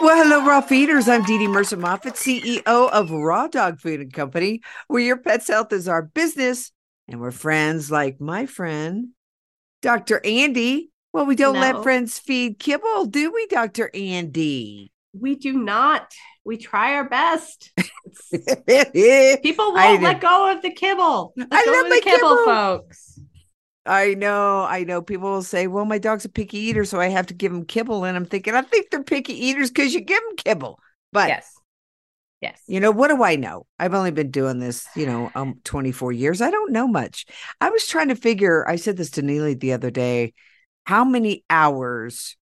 Well, hello, raw feeders. I'm Dee Dee Mercer Moffat, CEO of Raw Dog Food and Company, where your pet's health is our business. And we're friends like my friend, Dr. Andi. Well, we don't let friends feed kibble, do we, Dr. Andi? We do not. We try our best. People won't let go of the kibble. Let I love my the kibble, kibble. folks. Know, I know. People will say, well, my dog's a picky eater, so I have to give him kibble. And I'm thinking, I think they're picky eaters because you give them kibble. But yes. Yes. You know, what do I know? I've only been doing this, you know, um 24 years. I don't know much. I was trying to figure, I said this to Neely the other day, how many hours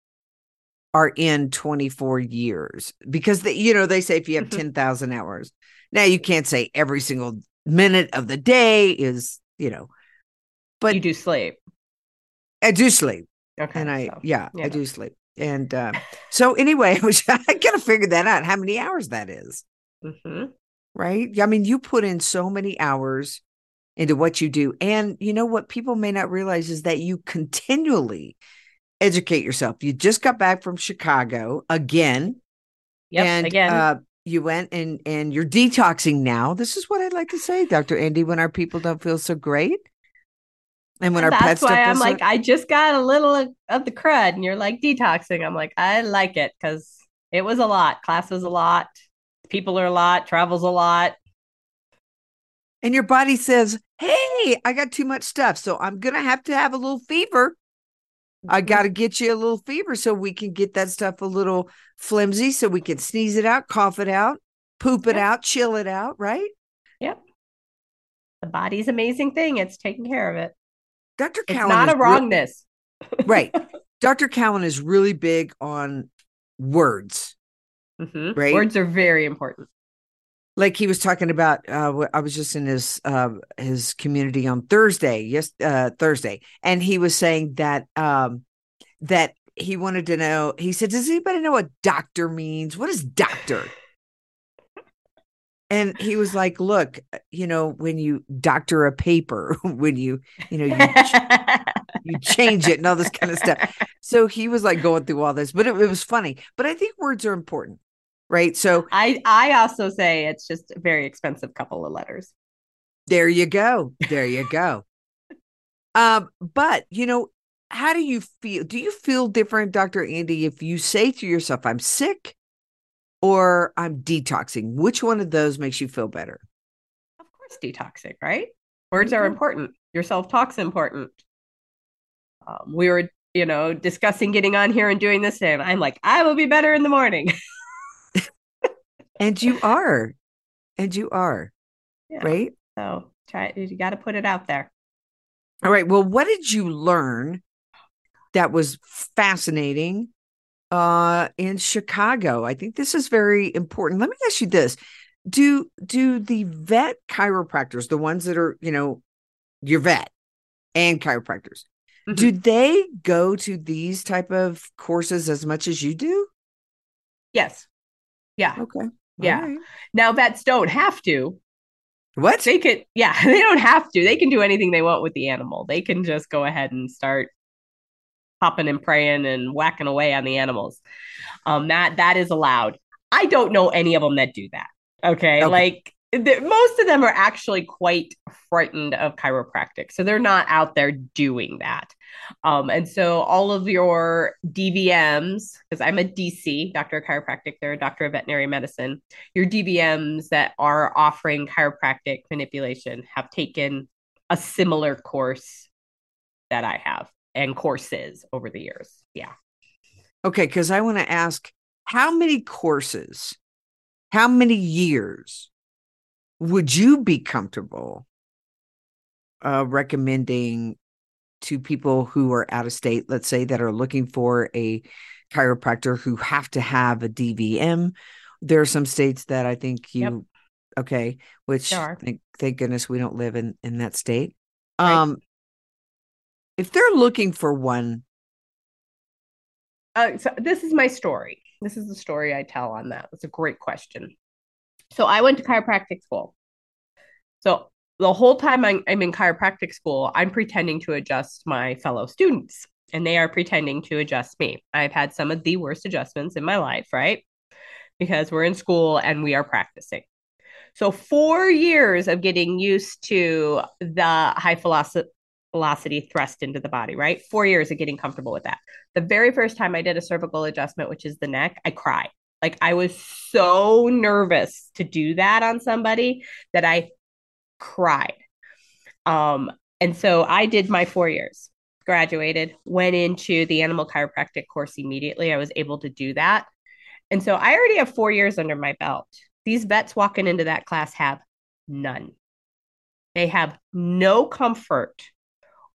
are in 24 years? Because the, you know, they say if you have Mhm. 10,000 hours. Now you can't say every single minute of the day is, you know, but you do sleep. I do sleep Okay. and I so, yeah, you I do sleep. And uh so anyway, I was I gotta figure that out, how many hours that is. Mhm. right? I mean, you put in so many hours into what you do. And you know what people may not realize is that you continually educate yourself. You just got back from Chicago again. Yep. and again. uh you went and and you're detoxing now. This is what I'd like to say, Dr. Andi, when our people don't feel so great. And when our that's why I'm like, I just got a little of, the crud, and you're like detoxing. I'm like, I like it because it was a lot. Class was a lot. People are a lot. Travels a lot. and your body says, Hey, I got too much stuff. So I'm gonna have to have a little fever. I Mhm. got to get you a little fever so we can get that stuff a little flimsy so we can sneeze it out, cough it out, poop it Yeah. out, chill it out, right? Yep. The body's amazing thing. It's taking care of it. Dr. It's Cowan not is a wrongness. right. Dr. Cowan is really big on words. Mhm. Right. Words are very important. Like he was talking about uh I was just in his uh his community on Thursday, yes uh Thursday, and he was saying that um that he wanted to know he said does anybody know what doctor means? What is doctor? And he was like look uh, you know when you doctor a paper when you you know you you change it and all this kind of stuff. So he was like going through all this but it, it was funny. But i think words are important right? So I I also say it's just a very expensive couple of letters. there you go. There you go. Um but you know how do you feel do you feel different dr andi if you say to yourself i'm sick or i'm detoxing which one of those makes you feel better Of course, detoxing, right? Words are Mhm. important. Your self talk's important. Um, we were, you know, discussing getting on here and doing this, and I'm like, I will be better in the morning. and you are and you are Yeah. right So try. it. You got to put it out there. All right. Well, what did you learn that was fascinating uh in Chicago? I think this is very important. Let me ask you this. Do do the vet chiropractors, the ones that are, you know, your vet and chiropractors, Mhm. do they go to these type of courses as much as you do? Yes. Yeah. Okay. Yeah. Right. Now vets don't have to. What? They could. Yeah, they don't have to. They can do anything they want with the animal. They can just go ahead and start popping and praying and whacking away on the animals. Um, that that is allowed. I don't know any of them that do that. Okay, Okay. like the, most of them are actually quite frightened of chiropractic, so they're not out there doing that. Um, and so all of your DVMs, because I'm a DC, doctor of chiropractic, they're a doctor of veterinary medicine. Your DVMs that are offering chiropractic manipulation have taken a similar course that I have and courses over the years. Yeah. Okay, because I want to ask how many courses, how many years would you be comfortable uh, recommending to people who are out of state, let's say, that are looking for a chiropractor who have to have a DVM. There are some states that I think you, Yep. okay, which thank, thank goodness we don't live in in that state. Right. If they're looking for one, Uh, so this is my story. This is the story I tell on that. It's a great question. So I went to chiropractic school. So the whole time I'm, I'm in chiropractic school, I'm pretending to adjust my fellow students, and they are pretending to adjust me. I've had some of the worst adjustments in my life, right? Because we're in school and we are practicing. So four years of getting used to the high velocity velocity thrust into the body, right? Four years of getting comfortable with that. The very first time I did a cervical adjustment, which is the neck, I cried. Like I was so nervous to do that on somebody that I cried. Um, and so I did my four years, graduated, went into the animal chiropractic course immediately. I was able to do that. And so I already have four years under my belt. These vets walking into that class have none. They have no comfort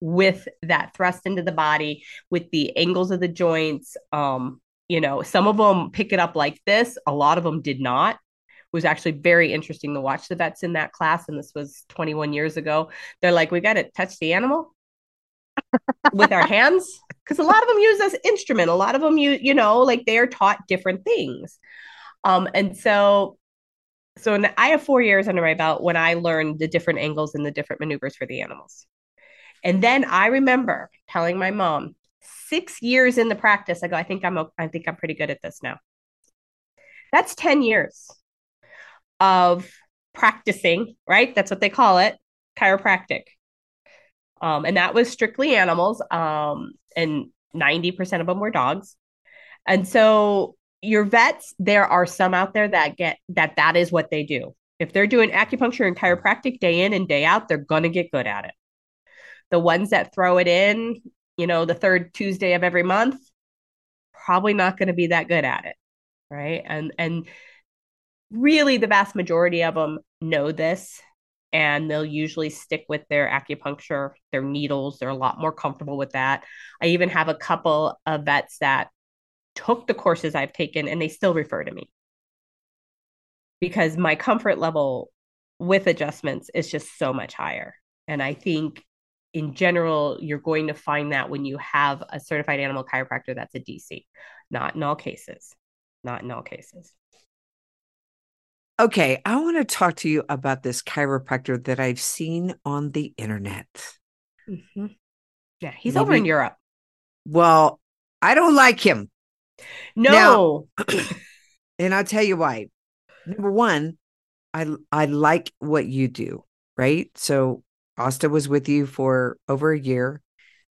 with that thrust into the body, with the angles of the joints. Um, you know, some of them pick it up like this, a lot of them did not. It was actually very interesting to watch the vets in that class. And this was 21 years ago. They're like, we got to touch the animal with our hands. Because a lot of them use this instrument. A lot of them, you, you know, like they are taught different things. Um, and so so I have four years under my belt when I learned the different angles and the different maneuvers for the animals. And then I remember telling my mom, six years in the practice, I go, I think I'm, I think I'm pretty good at this now. That's 10 years of practicing, right? That's what they call it, chiropractic. Um, and that was strictly animals. Um, and 90% of them were dogs. And so your vets, there are some out there that get that that is what they do. If they're doing acupuncture and chiropractic day in and day out, they're going to get good at it. The ones that throw it in, you know, the third Tuesday of every month, probably not going to be that good at it, right? And and really the vast majority of them know this and they'll usually stick with their acupuncture, their needles. They're a lot more comfortable with that. I even have a couple of vets that took the courses I've taken and they still refer to me because my comfort level with adjustments is just so much higher. And I think in general, you're going to find that when you have a certified animal chiropractor that's a DC, not in all cases, not in all cases. okay, I want to talk to you about this chiropractor that I've seen on the internet. Mm-hmm. Yeah, he's over in Europe. Well, I don't like him. No, And I'll tell you why. Number one, I I like what you do, right? So Asta was with you for over a year,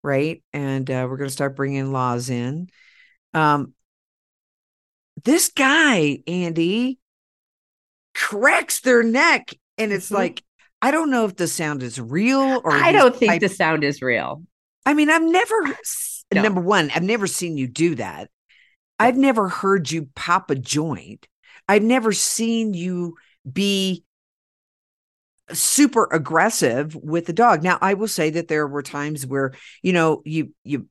right? And uh, we're going to start bringing laws in. Um, this guy, Andi, cracks their neck, and it's Mhm. like I don't know if the sound is real or I don't think type- the sound is real. I mean, I've never, No. number one, I've never seen you do that. I've never heard you pop a joint. I've never seen you be super aggressive with the dog. Now, I will say that there were times where, you know, you, you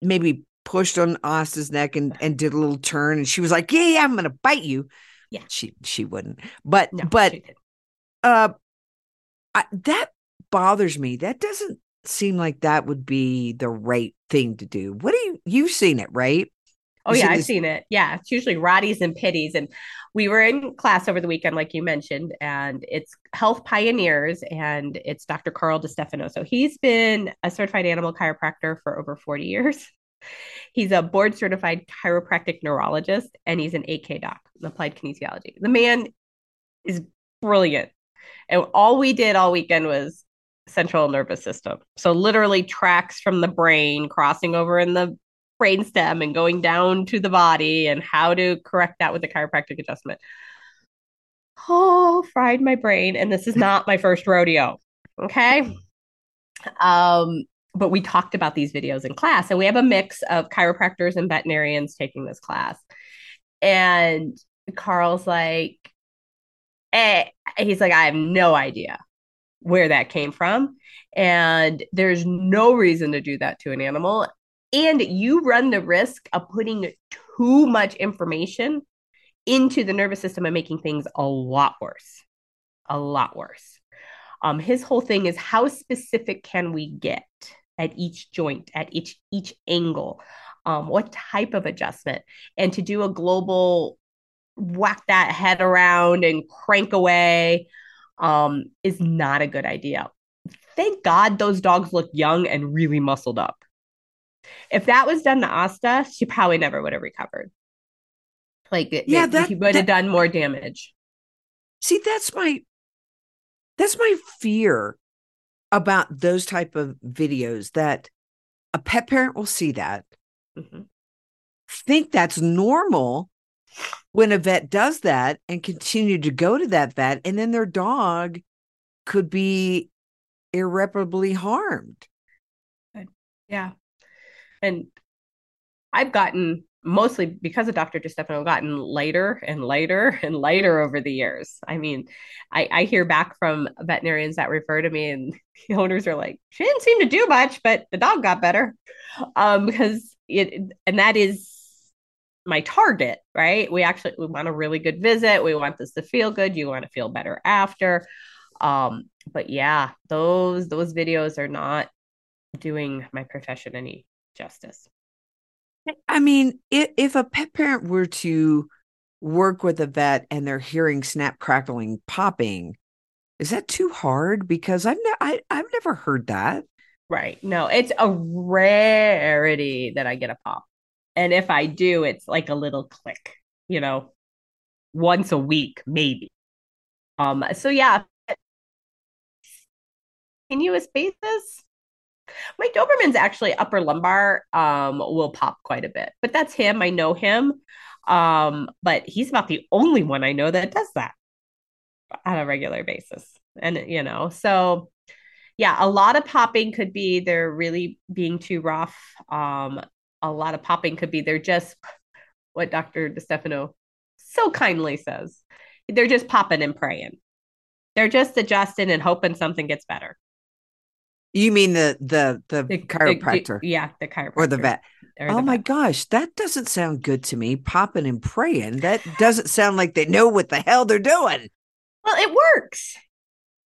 maybe pushed on Asta's neck and, and did a little turn and she was like, yeah, yeah, I'm going to bite you. Yeah. She, she wouldn't, but, No, but, uh, I, that bothers me. That doesn't seem like that would be the right thing to do. What do you you've seen it, right? Oh yeah, I've seen it. Yeah, it's usually Rottie's and Pitties, and we were in class over the weekend, like you mentioned, and it's Health Pioneers, and it's Dr. Carl DeStefano. So he's been a certified animal chiropractor for over forty years. He's a board certified chiropractic neurologist, and he's an AK doc, applied kinesiology. The man is brilliant, and all we did all weekend was central nervous system. So literally tracks from the brain crossing over in the brainstem and going down to the body and how to correct that with a chiropractic adjustment. Oh, fried my brain. And this is not my first rodeo. Okay. Um, but we talked about these videos in class, and we have a mix of chiropractors and veterinarians taking this class. And Carl's like, eh, he's like, I have no idea where that came from. And there's no reason to do that to an animal. And you run the risk of putting too much information into the nervous system and making things a lot worse. A lot worse. Um, his whole thing is how specific can we get at each joint, at each each angle? Um, what type of adjustment? And to do a global whack that head around and crank away um, is not a good idea. Thank God those dogs look young and really muscled up. If that was done to Asta, she probably never would have recovered. Like, yeah, that, he would have done more damage. See, that's my that's my fear about those type of videos that a pet parent will see that mm-hmm. think that's normal when a vet does that and continue to go to that vet and then their dog could be irreparably harmed yeah and i've gotten mostly because of Dr. DeStefano gotten lighter and lighter and lighter over the years. I mean, I, I hear back from veterinarians that refer to me and the owners are like, she didn't seem to do much, but the dog got better. Um, because it and that is my target, right? We actually we want a really good visit. We want this to feel good. You want to feel better after. Um, but yeah, those those videos are not doing my profession any justice. I mean, if, if a pet parent were to work with a vet and they're hearing snap, crackling, popping, is that too hard? Because I've ne- I, I've never heard that. Right. No, it's a rarity that I get a pop. And if I do, it's like a little click, you know, once a week, maybe. Um, so yeah, continuous basis, my Doberman's actually upper lumbar um, will pop quite a bit, but that's him. I know him. Um, but he's about the only one I know that does that on a regular basis. And, you know, so yeah, a lot of popping could be they're really being too rough. Um, a lot of popping could be they're just what Dr. DeStefano so kindly says. They're just popping and praying. They're just adjusting and hoping something gets better. You mean the the the, the chiropractor? The, yeah, the chiropractor or the vet. Or oh the my vet. gosh, that doesn't sound good to me. Popping and praying. That doesn't sound like they know what the hell they're doing. Well, it works.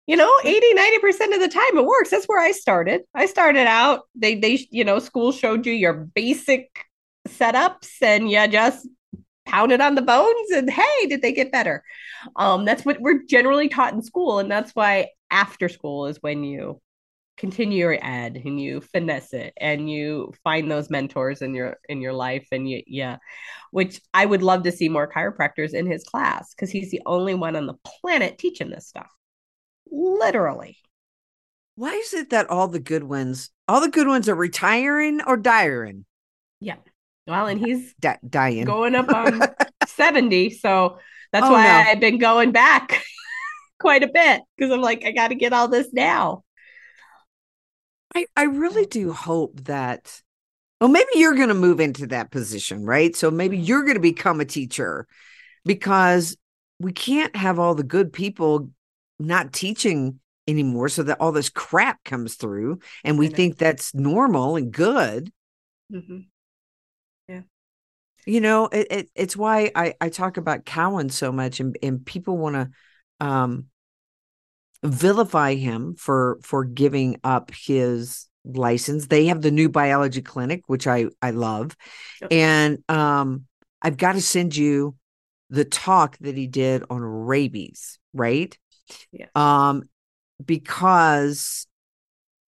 You know, 80, 90% of the time it works. That's where I started. I started out, they they you know, school showed you your basic setups and you just pounded on the bones and hey, did they get better? Um, that's what we're generally taught in school. And that's why after school is when you continue your ed and you finesse it and you find those mentors in your in your life and you yeah. Which i would love to see more chiropractors in his class because he's the only one on the planet teaching this stuff. Literally. Why is it that all the good ones all the good ones are retiring or dying yeah. Well and he's D- dying. going up on 70 so that's oh, why no. i've been going back quite a bit because i'm like i got to get all this now I, I really do hope that well maybe you're going to move into that position right? So maybe you're going to become a teacher because we can't have all the good people not teaching anymore so that all this crap comes through and we think that's normal and good. Mm-hmm. yeah. You know it, it, it's why I, I talk about cowan so much and, and people want to um vilify him for for giving up his license. They have the new biology clinic, which I I love, and um, I've got to send you the talk that he did on rabies, right? Yeah. Um, because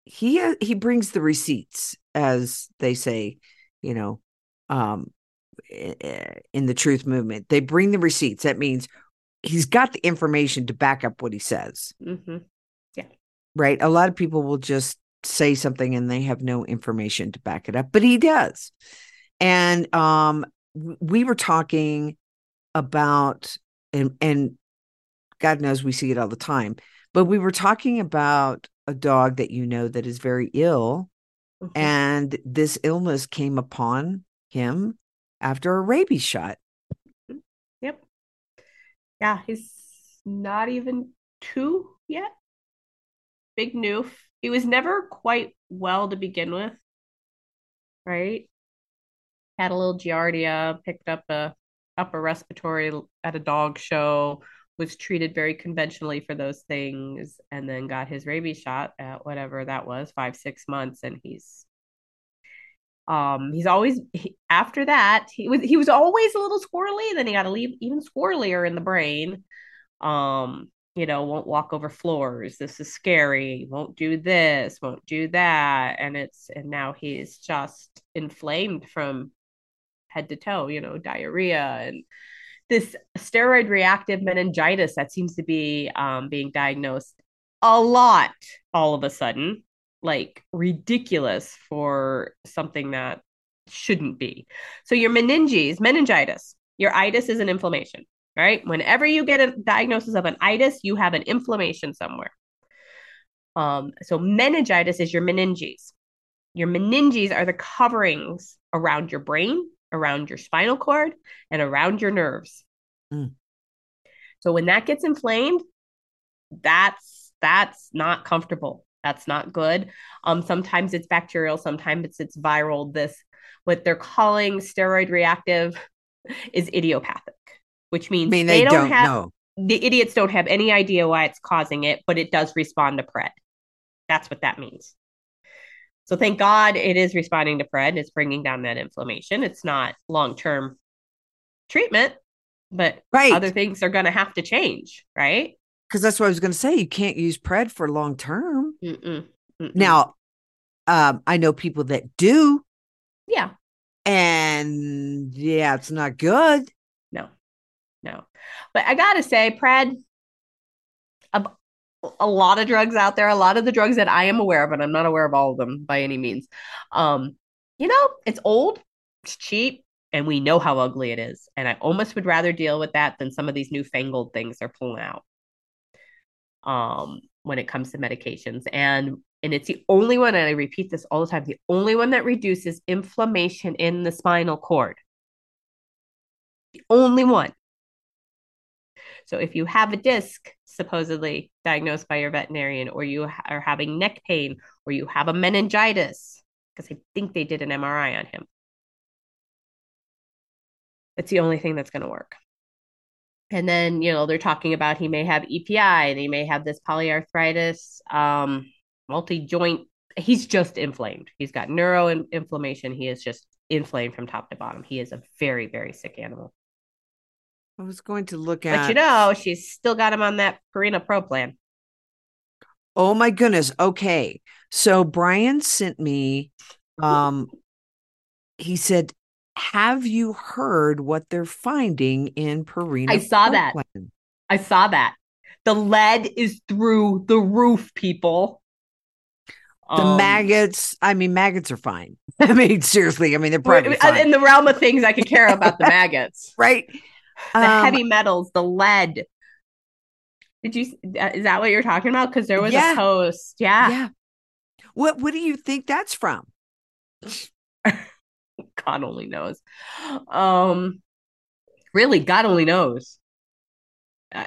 he he brings the receipts, as they say, you know, um, in the truth movement. They bring the receipts. That means he's got the information to back up what he says. Mm-hmm. Yeah. Right. A lot of people will just say something and they have no information to back it up, but he does. And um, we were talking about, and, and God knows we see it all the time, but we were talking about a dog that you know that is very ill. Mm-hmm. And this illness came upon him after a rabies shot yeah, he's not even two yet. Big noof. He was never quite well to begin with, right? had a little giardia, picked up a upper respiratory at a dog show, was treated very conventionally for those things, and then got his rabies shot at whatever that was, five, six months, and he's um he's always he, after that he was he was always a little squirrely then he got to leave even squirrelier in the brain. Um you know won't walk over floors. This is scary. Won't do this. Won't do that. And it's and now he's just inflamed from head to toe you know diarrhea and this steroid reactive meningitis that seems to be um, being diagnosed a lot all of a sudden like ridiculous for something that shouldn't be. So your meninges, meningitis, your itis is an inflammation, right? Whenever you get a diagnosis of an itis, you have an inflammation somewhere. Um, so meningitis is your meninges. Your meninges are the coverings around your brain, around your spinal cord, and around your nerves. Mm. So when that gets inflamed, that's that's not comfortable. That's not good. Um, sometimes it's bacterial, sometimes it's, it's viral. This, what they're calling steroid reactive, is idiopathic, which means I mean, they, they don't, don't, have know. the idiots don't have any idea why it's causing it, but it does respond to pred. That's what that means. So thank God it is responding to pred. It's bringing down that inflammation. It's not long term treatment, but right. other things are going to have to change, right? Because that's what I was going to say. You can't use Pred for long term. Now, um, I know people that do. Yeah. And yeah, it's not good. No, no. But I got to say, Pred, a, a lot of drugs out there, a lot of the drugs that I am aware of, and I'm not aware of all of them by any means. Um, you know, it's old, it's cheap, and we know how ugly it is. And I almost would rather deal with that than some of these newfangled things they're pulling out um, when it comes to medications. And and it's the only one, and I repeat this all the time, the only one that reduces inflammation in the spinal cord. The only one. So if you have a disc supposedly diagnosed by your veterinarian, or you are having neck pain, or you have a meningitis, because I think they did an MRI on him. It's the only thing that's going to work. And then, you know, they're talking about he may have EPI and he may have this polyarthritis, um, multi joint. He's just inflamed. He's got neuro inflammation. He is just inflamed from top to bottom. He is a very, very sick animal. I was going to look at. But you know, she's still got him on that Purina Pro plan. Oh my goodness. Okay. So Brian sent me um he said have you heard what they're finding in Purina? I saw that. I saw that. The lead is through the roof, people. The um, maggots, I mean, maggots are fine. I mean, seriously, I mean, they're probably fine. in the realm of things I could care about the maggots, right? The um, heavy metals, the lead. Did you? Uh, is that what you're talking about? Because there was yeah. a post. Yeah. Yeah. What What do you think that's from? God only knows. Um, really, God only knows. Uh,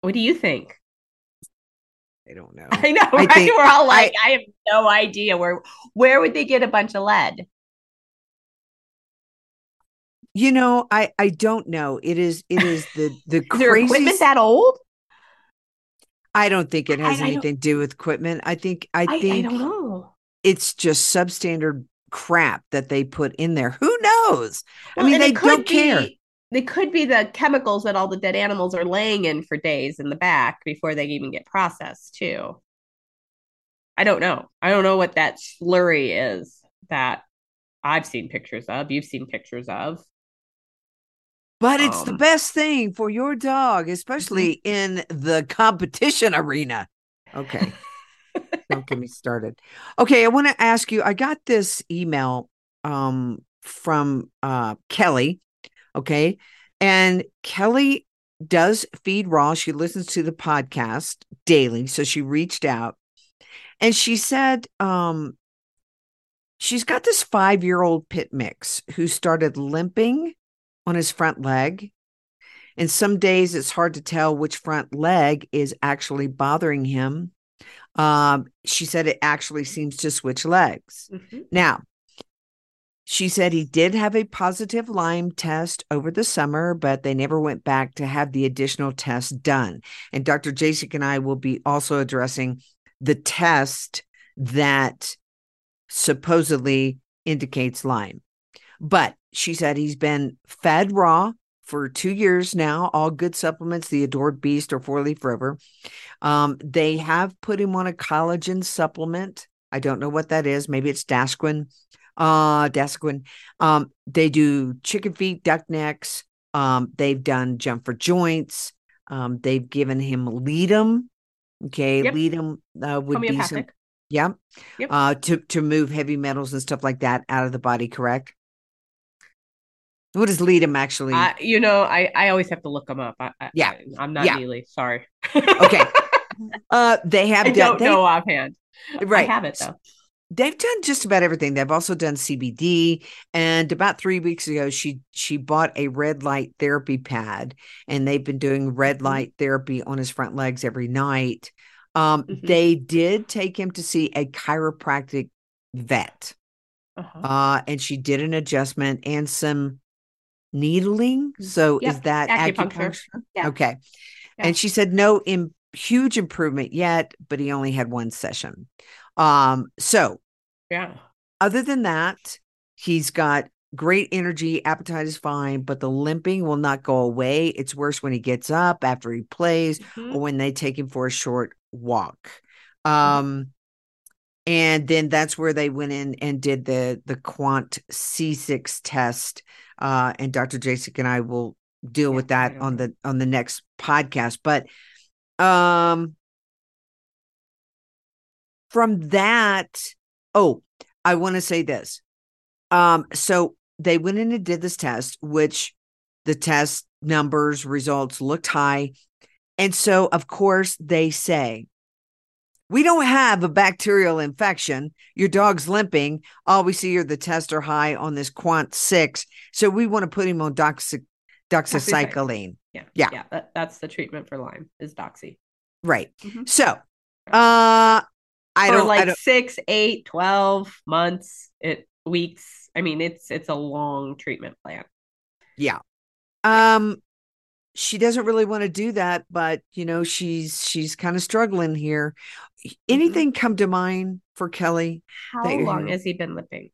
what do you think? I don't know. I know, right? think, We're all like, I, I have no idea where where would they get a bunch of lead? You know, I I don't know. It is it is the the is craziest... equipment that old? I don't think it has I, anything I to do with equipment. I think I think I, don't know. It's just substandard crap that they put in there. Who knows? Well, I mean, they don't be, care. They could be the chemicals that all the dead animals are laying in for days in the back before they even get processed, too. I don't know. I don't know what that slurry is that I've seen pictures of. You've seen pictures of. But it's um, the best thing for your dog, especially mm-hmm. in the competition arena. Okay. Don't get me started. Okay, I want to ask you. I got this email um, from uh, Kelly. Okay, and Kelly does feed raw. She listens to the podcast daily, so she reached out and she said um, she's got this five year old pit mix who started limping on his front leg. And some days it's hard to tell which front leg is actually bothering him. Um, she said it actually seems to switch legs. Mm-hmm. Now, she said he did have a positive Lyme test over the summer, but they never went back to have the additional test done. And Dr. Jasek and I will be also addressing the test that supposedly indicates Lyme. But she said he's been fed raw for two years now, all good supplements, the Adored Beast or Four Leaf Rover. Um, they have put him on a collagen supplement. I don't know what that is. Maybe it's Dasquin. Uh, Dasquin. Um, they do chicken feet, duck necks. Um, they've done jump for joints. Um, they've given him Ledum. Okay, Yep. Ledum uh, would be some, yeah, Yep. uh, to to move heavy metals and stuff like that out of the body. Correct. What does Ledum actually? I, you know, I, I always have to look them up. I, I, Yeah. I, am not Yeah. Neely. Sorry. Okay. uh, they have I done. don't they- know offhand. Right. I have it though. they've done just about everything. They've also done CBD, and about three weeks ago, she she bought a red light therapy pad, and they've been doing red Mhm. light therapy on his front legs every night. Um, Mhm. They did take him to see a chiropractic vet, Uh-huh. uh, and she did an adjustment and some needling. So is that acupuncture. acupuncture? Yeah. Okay. Yeah. And she said no Im- huge improvement yet, but he only had one session. Um, so Yeah. other than that, he's got great energy, appetite is fine, but the limping will not go away. It's worse when he gets up after he plays Mhm. or when they take him for a short walk. Um and then that's where they went in and did the the quant C6 test. Uh and Dr. Jasek and I will deal Yeah, with that on the on the next podcast. But um from that, oh, I want to say this. Um, so they went in and did this test, which the test numbers results looked high. And so, of course, they say, we don't have a bacterial infection. Your dog's limping. All we see are the tests are high on this quant six. So we want to put him on doxy- doxycycline. Yeah. Yeah. Yeah. That, that's the treatment for Lyme is doxy. Right. Mhm. So uh I for don't like I don't six, eight, 12 months, it weeks. I mean, it's it's a long treatment plan. Yeah. Um she doesn't really want to do that, but you know, she's she's kind of struggling here. Anything come to mind for Kelly? How long has he been limping?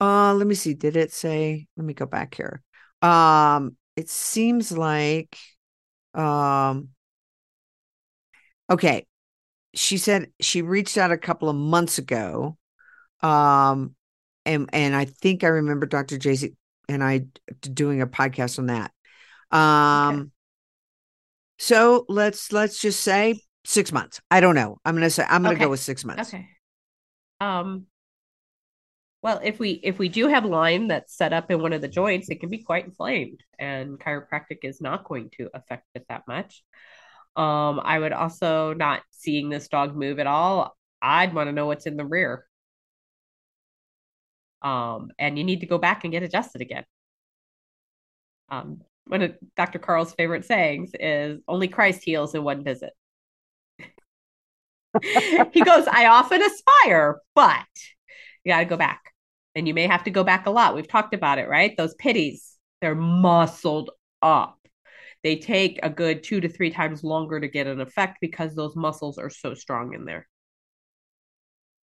Uh let me see. Did it say? Let me go back here. Um it seems like um okay. She said she reached out a couple of months ago. Um and and I think I remember Dr. Jay and I doing a podcast on that. Um so let's let's just say 6 months. I don't know. I'm going to say I'm going to Okay. go with 6 months. Okay. Um. Well, if we if we do have Lyme that's set up in one of the joints, it can be quite inflamed, and chiropractic is not going to affect it that much. Um, I would also not seeing this dog move at all. I'd want to know what's in the rear. Um, and you need to go back and get adjusted again. Um, one of Dr. Carl's favorite sayings is only Christ heals in one visit. he goes, I often aspire, but you got to go back. And you may have to go back a lot. We've talked about it, right? Those pitties, they're muscled up. They take a good two to three times longer to get an effect because those muscles are so strong in there.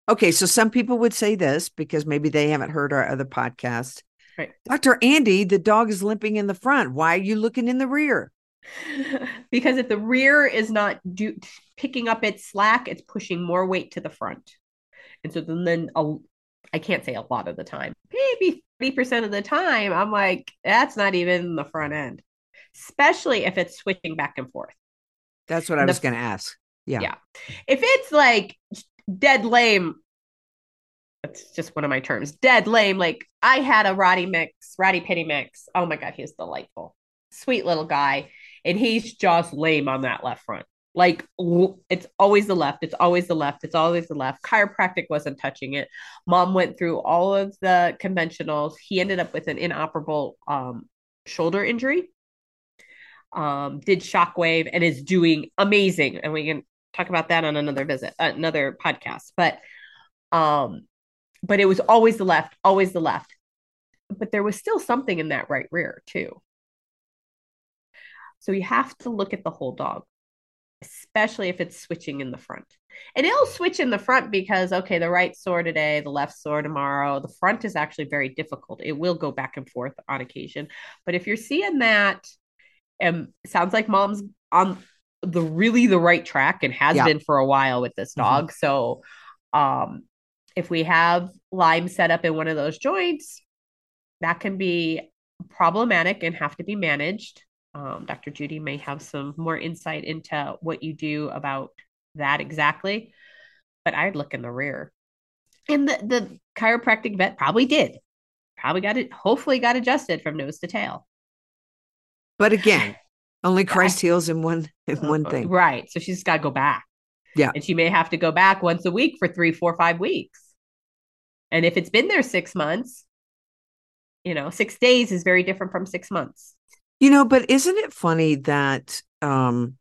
Okay, so some people would say this because maybe they haven't heard our other podcast. Right. Dr. Andi, the dog is limping in the front. Why are you looking in the rear? because if the rear is not do, picking up its slack, it's pushing more weight to the front. And so then, then a, I can't say a lot of the time, maybe 30% of the time, I'm like, that's not even the front end, especially if it's switching back and forth. That's what I The- was going to ask. Yeah. Yeah. If it's like dead lame, that's just one of my terms. Dead lame. Like I had a Rottie mix, Rottie Pitty mix. Oh my God, he's delightful. Sweet little guy. And he's just lame on that left front. Like it's always the left. It's always the left. It's always the left. Chiropractic wasn't touching it. Mom went through all of the conventionals. He ended up with an inoperable um, shoulder injury. Um, did shockwave and is doing amazing. And we can talk about that on another visit, another podcast. But um, but it was always the left, always the left. But there was still something in that right rear, too. So you have to look at the whole dog, especially if it's switching in the front. And it'll switch in the front because, okay, the right sore today, the left sore tomorrow. The front is actually very difficult. It will go back and forth on occasion. But if you're seeing that, and um, sounds like mom's on the really the right track and has yeah. been for a while with this mm-hmm. dog. Mm-hmm. So um if we have Lyme set up in one of those joints, that can be problematic and have to be managed. Um, Dr. Judy may have some more insight into what you do about that exactly. But I'd look in the rear. And the, the chiropractic vet probably did. Probably got it, hopefully got adjusted from nose to tail. But again, only Christ heals in one in one uh, thing. Right. So she's got to go back. Yeah. And she may have to go back once a week for three, four, five weeks. And if it's been there six months, you know, six days is very different from six months. You know, but isn't it funny that um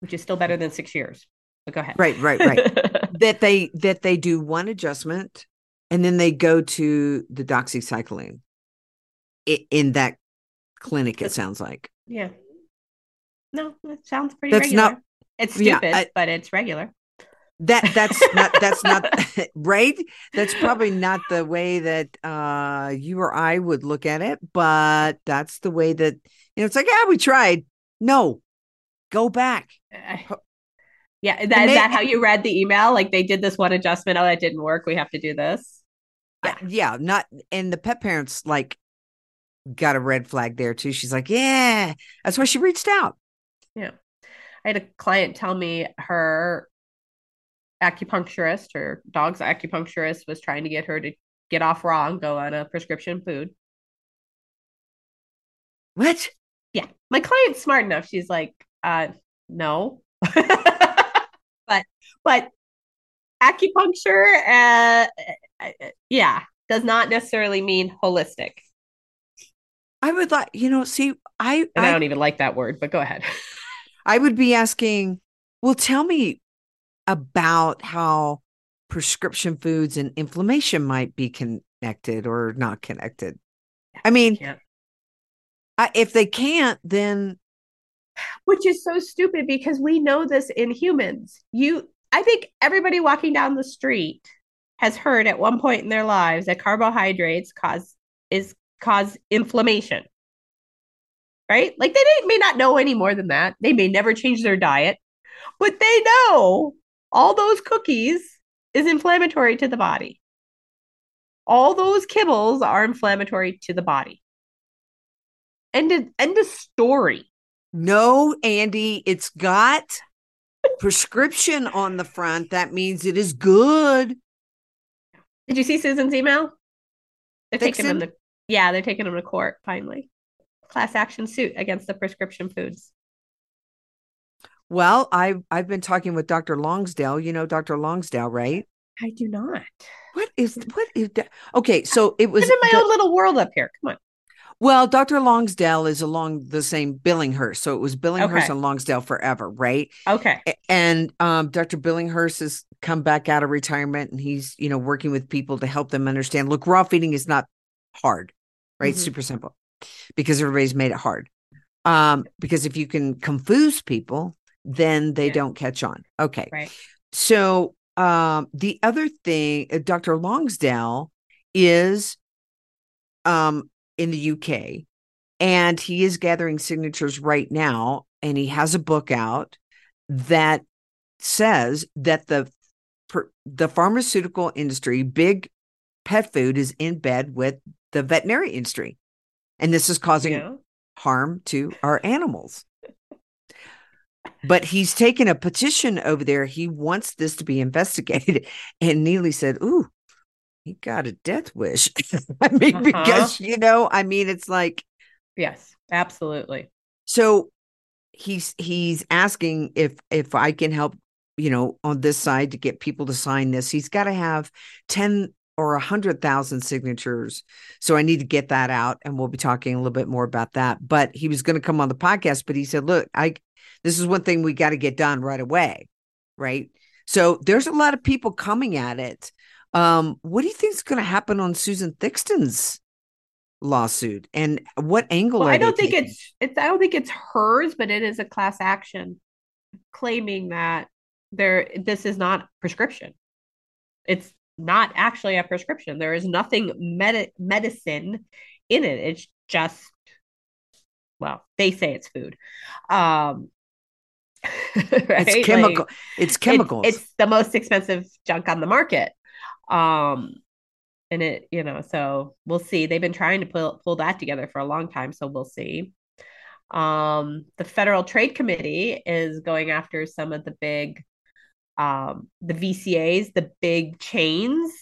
which is still better than six years. But go ahead. Right, right, right. that they that they do one adjustment and then they go to the doxycycline in that clinic, it sounds like. Yeah. No, it sounds pretty That's regular. not it's stupid, yeah, I, but it's regular. That that's not that's not right. That's probably not the way that uh you or I would look at it, but that's the way that you know it's like, yeah, we tried. No, go back. Uh, yeah, that, they, is that how you read the email? Like they did this one adjustment. Oh, that didn't work. We have to do this. Yeah, uh, yeah. Not and the pet parents like got a red flag there too. She's like, yeah, that's why she reached out. Yeah. I had a client tell me her acupuncturist, her dog's acupuncturist, was trying to get her to get off raw and go on a prescription food. What? Yeah. My client's smart enough. She's like, uh, no. but but acupuncture uh, uh, yeah, does not necessarily mean holistic. I would like, you know, see, I and I, I don't even like that word, but go ahead. I would be asking, well, tell me about how prescription foods and inflammation might be connected or not connected. I mean, I, if they can't, then which is so stupid because we know this in humans. You, I think everybody walking down the street has heard at one point in their lives that carbohydrates cause is cause inflammation right? Like they may not know any more than that. They may never change their diet, but they know all those cookies is inflammatory to the body. All those kibbles are inflammatory to the body. End of, end of story. No, Andi, it's got prescription on the front. That means it is good. Did you see Susan's email? They're taking them to yeah, they're taking them to court finally class action suit against the prescription foods? Well, I've I've been talking with Dr. Lonsdale. You know Dr. Lonsdale, right? I do not. What is what is that? Okay, so it was in my the, own little world up here. Come on. Well, Dr. Lonsdale is along the same Billinghurst. So it was Billinghurst okay. and Lonsdale forever, right? Okay. And um, Dr. Billinghurst has come back out of retirement and he's, you know, working with people to help them understand look, raw feeding is not hard, right? Mm-hmm. Super simple because everybody's made it hard. Um, because if you can confuse people, then they yeah. don't catch on. Okay. Right. So um, the other thing, uh, Dr. Lonsdale is um, in the UK and he is gathering signatures right now. And he has a book out that says that the the pharmaceutical industry, big pet food, is in bed with the veterinary industry and this is causing yeah. harm to our animals. But he's taken a petition over there. He wants this to be investigated. And Neely said, Ooh, he got a death wish. I mean, uh-huh. because, you know, I mean, it's like. Yes, absolutely. So he's he's asking if if I can help, you know, on this side to get people to sign this. He's got to have 10 or a hundred thousand signatures. So I need to get that out, and we'll be talking a little bit more about that. But he was going to come on the podcast, but he said, "Look, I this is one thing we got to get done right away, right?" So there's a lot of people coming at it. Um, what do you think is going to happen on Susan Thixton's lawsuit, and what angle? Well, are I don't think taking? it's it's I don't think it's hers, but it is a class action claiming that there this is not prescription. It's not actually a prescription. There is nothing med- medicine in it. It's just well, they say it's food. Um right? It's chemical. Like, it's it- it's the most expensive junk on the market. Um and it, you know, so we'll see. They've been trying to pull pull that together for a long time, so we'll see. Um, the Federal Trade Committee is going after some of the big, um, the VCAs, the big chains,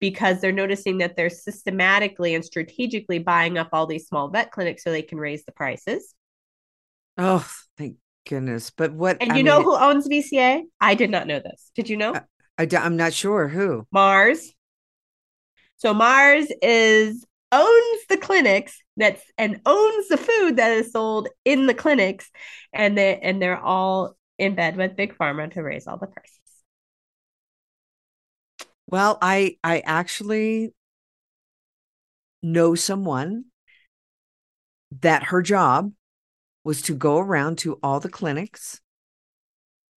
because they're noticing that they're systematically and strategically buying up all these small vet clinics so they can raise the prices. oh, thank goodness. But what? And I you know mean, who owns VCA? I did not know this. Did you know? Uh, I, am not sure who. Mars. So Mars is owns the clinics that's and owns the food that is sold in the clinics, and they and they're all in bed with Big Pharma to raise all the prices. Well, I I actually know someone that her job was to go around to all the clinics,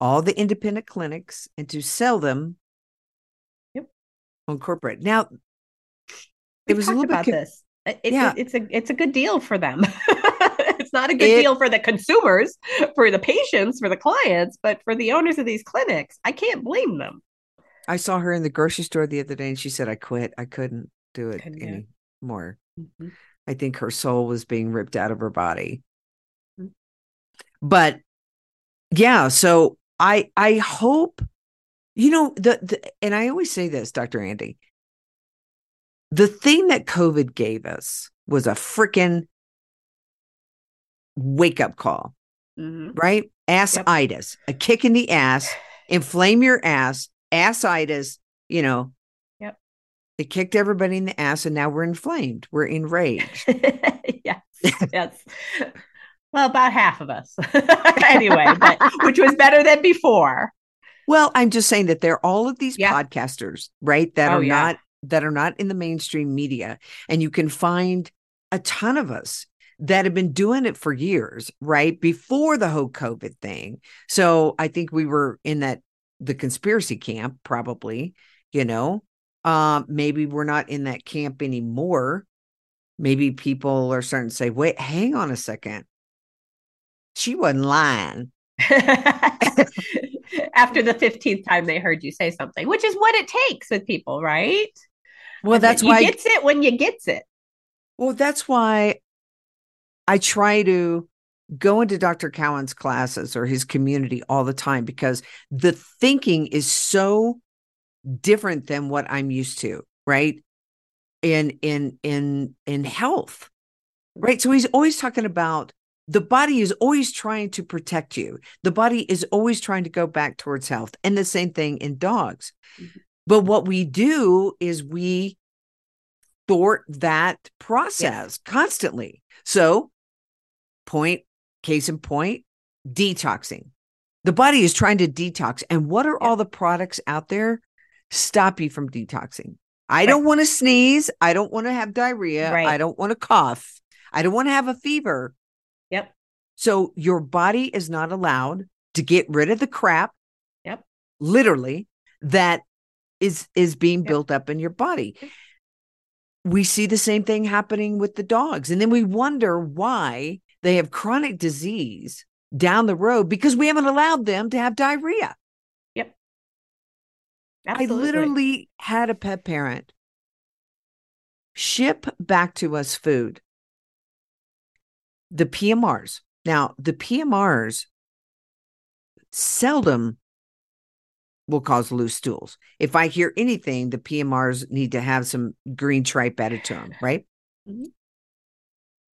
all the independent clinics, and to sell them Yep. on corporate. Now, it was a little bit about co- this. It's Yeah. a, it's a it's a good deal for them. it's not a good It- deal for the consumers, for the patients, for the clients, but for the owners of these clinics, I can't blame them. I saw her in the grocery store the other day and she said, I quit. I couldn't do it Couldn't it. anymore. Mhm. I think her soul was being ripped out of her body. But yeah, so I I hope you know the, the and I always say this, Dr. Andi. The thing that COVID gave us was a freaking wake up call, Mhm. right? Assitis, a kick in the ass, inflame your ass, assitis, you know. Yep. It kicked everybody in the ass, and now we're inflamed. We're enraged. yes, yes. Well, about half of us, anyway, but which was better than before. Well, I'm just saying that there are all of these Yeah. podcasters, right? That Oh, are yeah. not that are not in the mainstream media. And you can find a ton of us that have been doing it for years, right? Before the whole COVID thing. So I think we were in that the conspiracy camp, probably, you know. Um, maybe we're not in that camp anymore. Maybe people are starting to say, wait, hang on a second. She wasn't lying. After the 15th time they heard you say something, which is what it takes with people, right? Well, that's you why gets it when you gets it. Well, that's why I try to go into Dr. Cowan's classes or his community all the time because the thinking is so different than what I'm used to, right? In in in in health. Right? So he's always talking about the body is always trying to protect you. The body is always trying to go back towards health. And the same thing in dogs. Mhm. But what we do is we thwart that process constantly. So, point, case in point, detoxing. The body is trying to detox. And what are Yeah. all the products out there? Stop you from detoxing. I don't want to sneeze. I don't want to have diarrhea. Right. I don't want to cough. I don't want to have a fever. Yep. So, your body is not allowed to get rid of the crap, Yep. literally, that is is being Yep. built up in your body we see the same thing happening with the dogs. And then we wonder why they have chronic disease down the road because we haven't allowed them to have diarrhea. Absolutely. I literally had a pet parent ship back to us food. The PMRs. Now, the PMRs seldom will cause loose stools. If I hear anything, the PMRs need to have some green tripe added to them, right? Mhm.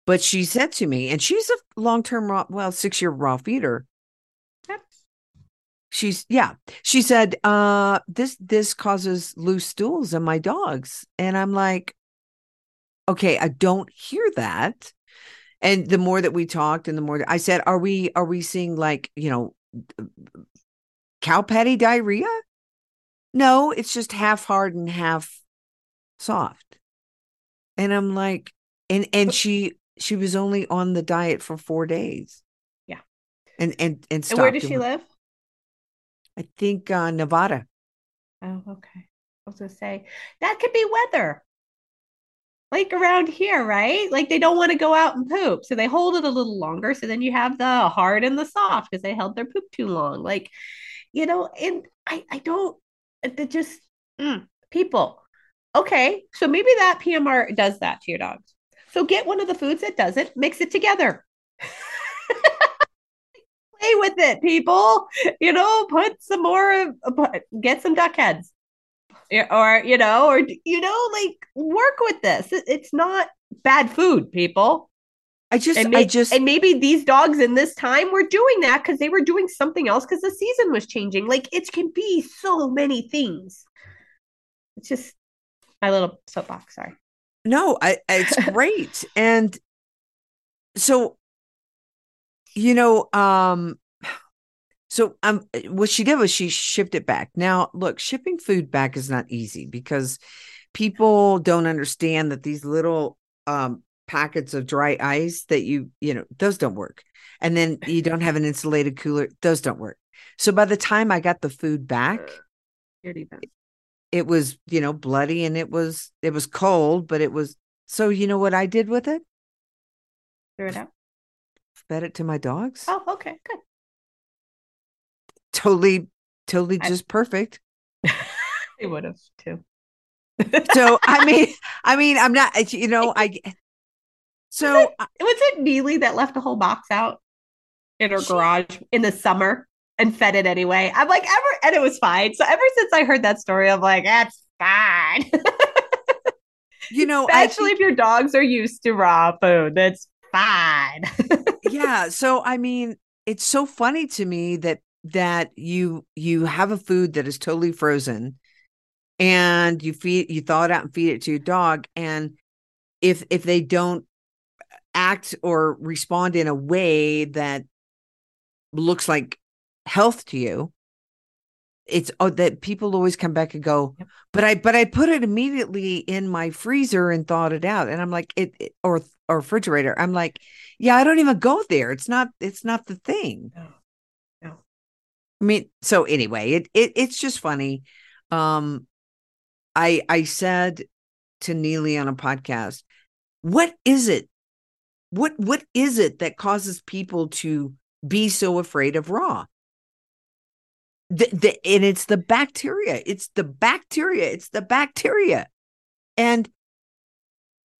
But she said to me, and she's a long term raw, well, six year raw feeder. Yep. She's yeah. She said, uh, this this causes loose stools in my dogs. And I'm like, okay, I don't hear that. And the more that we talked and the more that I said, are we are we seeing like, you know, cow patty diarrhea? no, it's just half hard and half soft. And I'm like, and and she she was only on the diet for four days. Yeah. And and and, And where does she live? I think uh Nevada. Oh, okay. I was gonna say that could be weather. Like around here, right? Like they don't want to go out and poop, so they hold it a little longer. So then you have the hard and the soft because they held their poop too long. Like, you know, and I I don't it just mm, people. Okay, so maybe that PMR does that to your dogs. So get one of the foods that does it, mix it together. Play with it, people. You know, put some more, get some duck heads or you know or you know like work with this. It's not bad food people. I just and, I just and maybe these dogs in this time were doing that because they were doing something else because the season was changing. Like it can be so many things. It's just my little soapbox sorry. No, I it's great. and so you know, um so um what she did was she shipped it back. Now, look, shipping food back is not easy because people don't understand that these little um packets of dry ice that you, you know, those don't work. And then you don't have an insulated cooler, those don't work. So by the time I got the food back, it was, you know, bloody and it was it was cold, but it was so you know what I did with it? Threw it out. Fed it to my dogs. oh okay good Totally, totally I- just perfect. they would have too So I mean, I mean, I'm not, you know, I. So I- was it Neely that left a whole box out in her She- garage in the summer and fed it anyway? I'm like, ever, and it was fine. So ever since I heard that story, I'm like, that's fine. you know, Especially if your dogs are used to raw food, that's fine. yeah so i mean it's so funny to me that that you you have a food that is totally frozen and you feed you thaw it out and feed it to your dog and if if they don't act or respond in a way that looks like health to you it's oh that people always come back and go but i but i put it immediately in my freezer and thawed it out and i'm like it, it- or or refrigerator i'm like yeah i don't even go there it's not it's not the thing No. I mean so anyway it, it it's just funny. Um i i said to neely on a podcast what is it? What what is it that causes people to be so afraid of raw? The, the, and it's the bacteria. It's the bacteria. It's the bacteria. And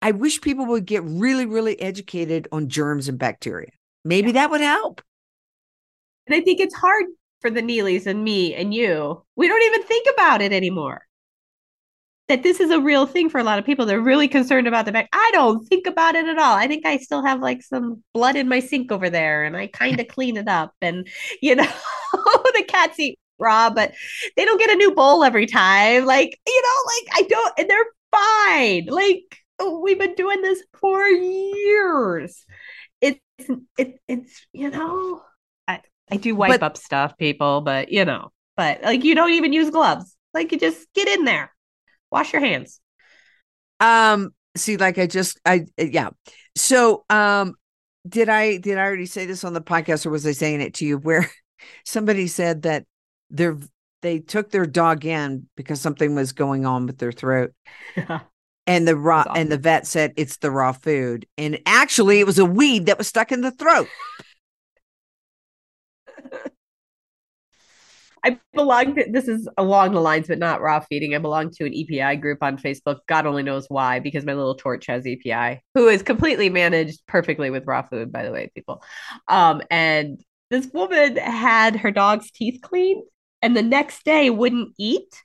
i wish people would get really really educated on germs and bacteria. Maybe that would help. And I think it's hard for the Neelys and me and you. We don't even think about it anymore. That this is a real thing for a lot of people. They're really concerned about the back. I don't think about it at all. I think I still have like some blood in my sink over there and I kind of clean it up. And, you know, the cats eat raw, but they don't get a new bowl every time. Like, you know, like I don't, and they're fine. Like, we've been doing this for years. It's, it, it's, you know, I, I do wipe But- up stuff, people, but you know, but like you don't even use gloves. Like you just get in there, wash your hands. um see like i just i yeah. So um did i did i already say this on the podcast or was i saying it to you where somebody said that they're they took their dog in because something was going on with their throat? And the raw That's and the vet said it's the raw food. And actually it was a weed that was stuck in the throat I belong to this is along the lines, but not raw feeding. I belong to an EPI group on Facebook. God only knows why, because my little torch has EPI, who is completely managed perfectly with raw food, by the way, people. Um, and this woman had her dog's teeth cleaned and the next day wouldn't eat.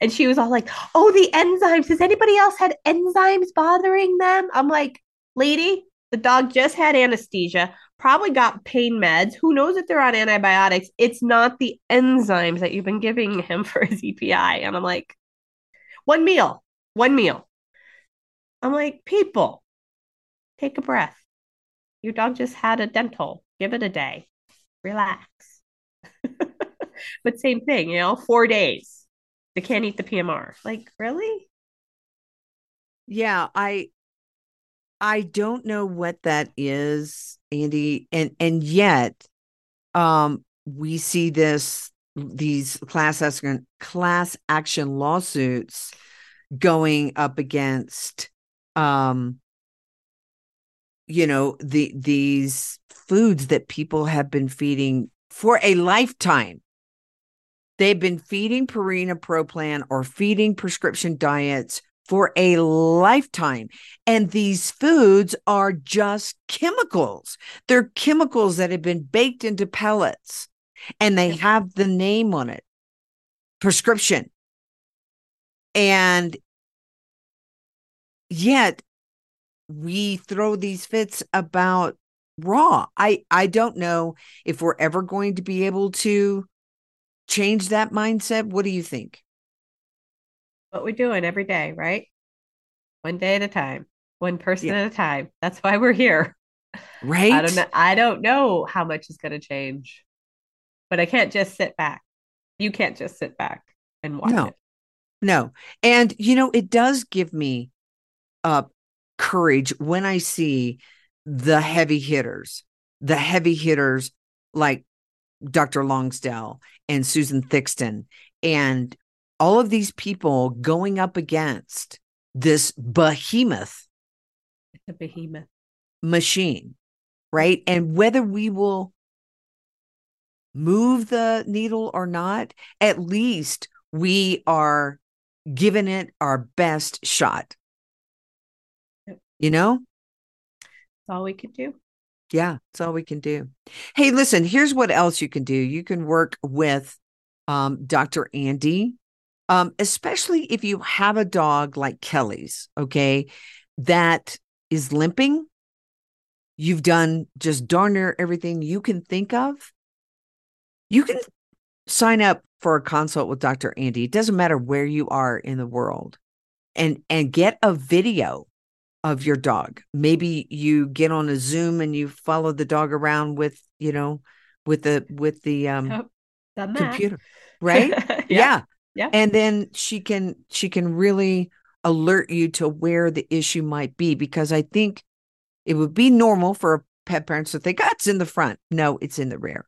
And she was all like, Oh, the enzymes. Has anybody else had enzymes bothering them? I'm like, lady, the dog just had anesthesia probably got pain meds. Who knows if they're on antibiotics? It's not the enzymes that you've been giving him for his EPI. And I'm like, one meal, one meal. I'm like, people, take a breath. Your dog just had a dental. Give it a day. Relax. but same thing, you know, four days. they can't eat the PMR. Like, really? Yeah, I I don't know what that is, Andi, and and yet um we see this these class action class action lawsuits going up against um you know the these foods that people have been feeding for a lifetime. They've been feeding Purina Pro Plan or feeding prescription diets for a lifetime. And these foods are just chemicals. They're chemicals that have been baked into pellets and they have the name on it prescription. And yet we throw these fits about raw. I I don't know if we're ever going to be able to change that mindset. What do you think? What we're doing every day, right? One day at a time, one person yeah. at a time. That's why we're here. Right. I don't know. I don't know how much is going to change, but I can't just sit back. You can't just sit back and watch no. it. No. And you know, it does give me uh courage when I see the heavy hitters, the heavy hitters like Dr. Lonsdale and Susan Thixton and all of these people going up against this behemoth a behemoth. machine right? And whether we will move the needle or not at least we are giving it our best shot. You know? That's all we can do. Yeah that's all we can do. Hey listen here's what else you can do. You can work with um, dr andi um, especially if you have a dog like Kelly's, okay, that is limping. You've done just darn near everything you can think of. You can sign up for a consult with Dr. Andi. It doesn't matter where you are in the world and and get a video of your dog. Maybe you get on a Zoom and you follow the dog around with, you know, with the with the um oh, computer. Right? yeah. yeah. Yeah. And then she can she can really alert you to where the issue might be because I think it would be normal for a pet parent to think, oh, it's in the front. No, it's in the rear.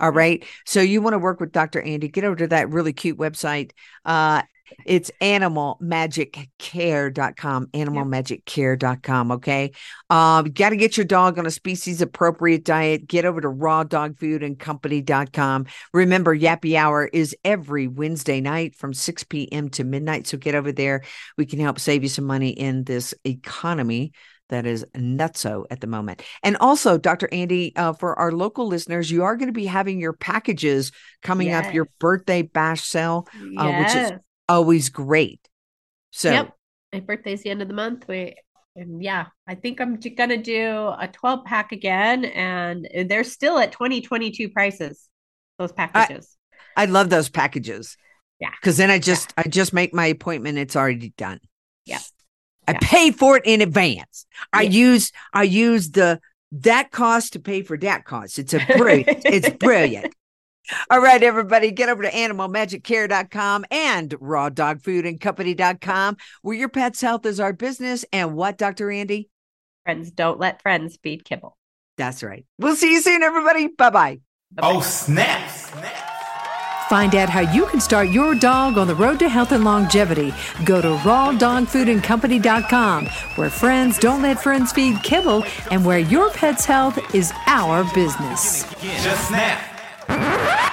All right. So you want to work with Dr. Andi, get over to that really cute website, uh, it's animalmagiccare.com, animalmagiccare.com. Okay. Um, you got to get your dog on a species appropriate diet. Get over to rawdogfoodandcompany.com. Remember, Yappy Hour is every Wednesday night from 6 p.m. to midnight. So get over there. We can help save you some money in this economy that is nutso at the moment. And also, Dr. Andi, uh, for our local listeners, you are going to be having your packages coming yes. up, your birthday bash sale, uh, yes. which is always great. So, yep, my birthday's the end of the month. We and yeah, I think I'm gonna do a 12 pack again, and uh, they're still at 2022 prices. Those packages. I, I love those packages. Yeah, because then I just yeah. I just make my appointment. It's already done. Yeah. I yeah. pay for it in advance. I yeah. use I use the that cost to pay for that cost. It's a brilliant. it's brilliant. All right, everybody, get over to animalmagiccare.com and rawdogfoodandcompany.com, where your pet's health is our business. And what, Dr. Andi? Friends don't let friends feed kibble. That's right. We'll see you soon, everybody. Bye bye. Oh, snap. snap. Find out how you can start your dog on the road to health and longevity. Go to rawdogfoodandcompany.com, where friends don't let friends feed kibble and where your pet's health is our business. Just snap. Ha ha ha!